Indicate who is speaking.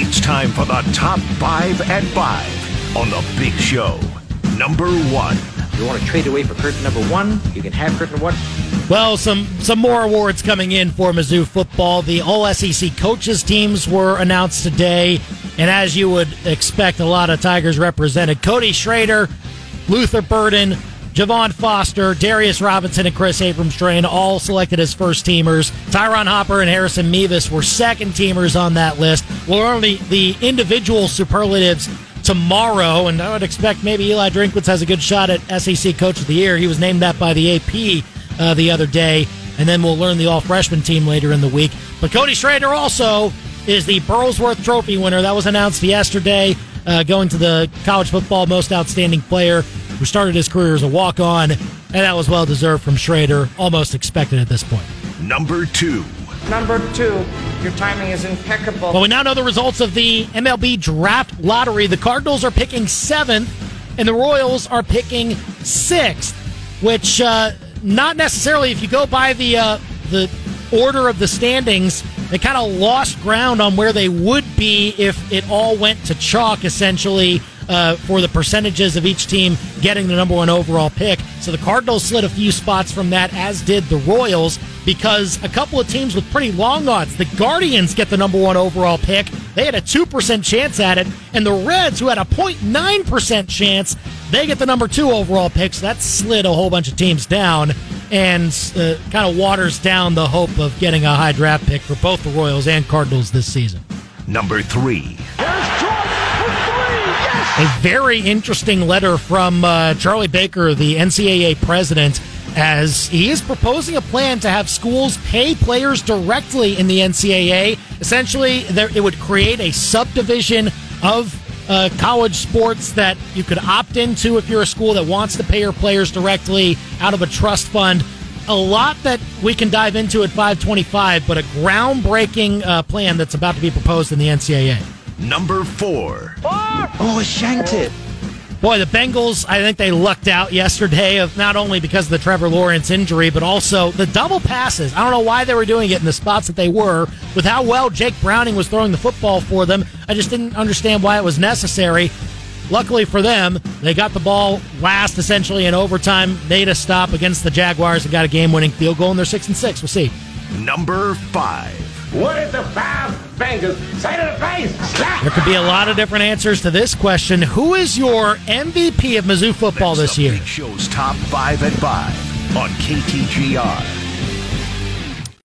Speaker 1: It's time for the top five at five on the big show. Number one.
Speaker 2: You want to trade away for curtain number one? You can have curtain one.
Speaker 3: Well, some some more awards coming in for Mizzou football. The All SEC coaches teams were announced today, and as you would expect, a lot of Tigers represented. Cody Schrader, Luther Burden, Javon Foster, Darius Robinson, and Kris Abrams-Draine all selected as first teamers. Ty'Ron Hopper and Harrison Mevis were second teamers on that list. We'll learn the, the individual superlatives tomorrow, and I would expect maybe Eli Drinkwitz has a good shot at SEC Coach of the Year. He was named that by the AP uh, the other day, and then we'll learn the all freshman team later in the week. But Cody Schrader also is the Burlsworth Trophy winner. That was announced yesterday, uh, going to the college football most outstanding player who started his career as a walk on, and that was well deserved from Schrader, almost expected at this point.
Speaker 1: Number two.
Speaker 4: Number two, your timing is impeccable.
Speaker 3: Well, we now know the results of the MLB draft lottery. The Cardinals are picking seventh, and the Royals are picking sixth, which uh, not necessarily, if you go by the uh, the order of the standings, they kind of lost ground on where they would be if it all went to chalk, essentially uh, for the percentages of each team getting the number one overall pick. So the Cardinals slid a few spots from that, as did the Royals, because a couple of teams with pretty long odds, the Guardians get the number one overall pick. They had a 2% chance at it. And the Reds, who had a 0.9% chance, they get the number two overall pick. So that slid a whole bunch of teams down and uh, kind of waters down the hope of getting a high draft pick for both the Royals and Cardinals this season.
Speaker 1: Number three.
Speaker 3: A very interesting letter from uh, Charlie Baker, the NCAA president, as he is proposing a plan to have schools pay players directly in the NCAA. Essentially, there, it would create a subdivision of uh, college sports that you could opt into if you're a school that wants to pay your players directly out of a trust fund. A lot that we can dive into at 525, but a groundbreaking uh, plan that's about to be proposed in the NCAA.
Speaker 1: Number four. four.
Speaker 2: Oh, shanked it.
Speaker 3: Boy, the Bengals, I think they lucked out yesterday of not only because of the Trevor Lawrence injury, but also the double passes. I don't know why they were doing it in the spots that they were with how well Jake Browning was throwing the football for them. I just didn't understand why it was necessary. Luckily for them, they got the ball last essentially in overtime, made a stop against the Jaguars and got a game winning field goal, and they're six and six. We'll see.
Speaker 1: Number five.
Speaker 5: What did the five fingers say to the face?
Speaker 3: There could be a lot of different answers to this question. Who is your MVP of Mizzou football
Speaker 1: That's
Speaker 3: this year?
Speaker 1: Show's top five at five on KTGR.